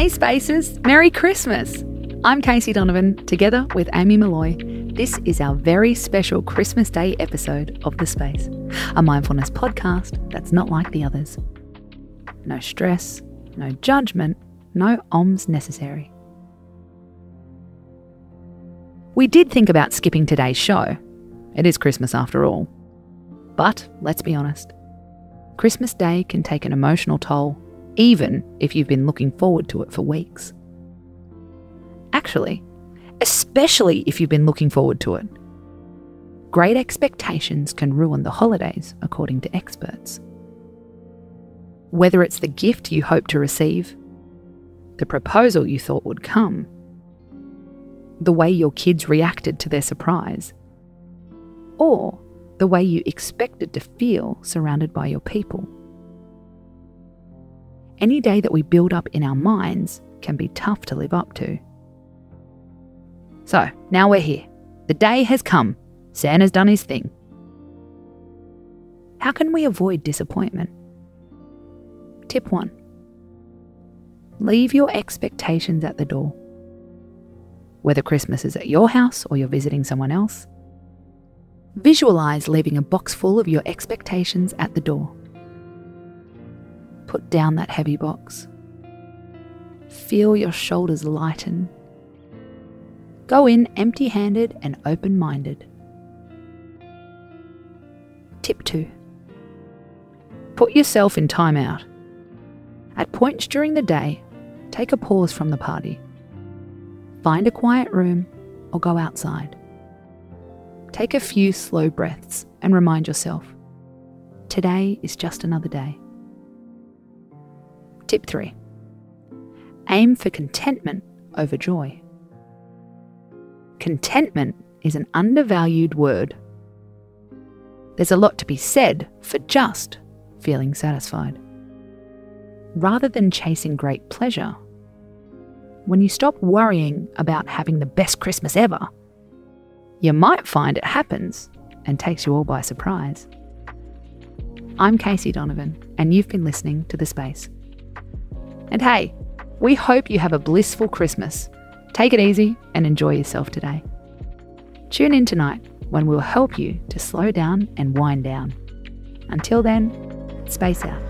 Hey Spacers, Merry Christmas! I'm Casey Donovan, together with Amy Molloy. This is our very special Christmas Day episode of The Space, a mindfulness podcast that's not like the others. No stress, no judgment, no oms necessary. We did think about skipping today's show. It is Christmas after all. But let's be honest, Christmas Day can take an emotional toll even if you've been looking forward to it for weeks. Actually, especially if you've been looking forward to it. Great expectations can ruin the holidays, according to experts. Whether it's the gift you hope to receive, the proposal you thought would come, the way your kids reacted to their surprise, or the way you expected to feel surrounded by your people any day that we build up in our minds can be tough to live up to. So, now we're here. The day has come. Santa's done his thing. How can we avoid disappointment? Tip 1 Leave your expectations at the door. Whether Christmas is at your house or you're visiting someone else, visualize leaving a box full of your expectations at the door. Put down that heavy box. Feel your shoulders lighten. Go in empty handed and open minded. Tip 2 Put yourself in timeout. At points during the day, take a pause from the party. Find a quiet room or go outside. Take a few slow breaths and remind yourself today is just another day. Tip 3 Aim for contentment over joy. Contentment is an undervalued word. There's a lot to be said for just feeling satisfied. Rather than chasing great pleasure, when you stop worrying about having the best Christmas ever, you might find it happens and takes you all by surprise. I'm Casey Donovan, and you've been listening to The Space. And hey, we hope you have a blissful Christmas. Take it easy and enjoy yourself today. Tune in tonight when we'll help you to slow down and wind down. Until then, space out.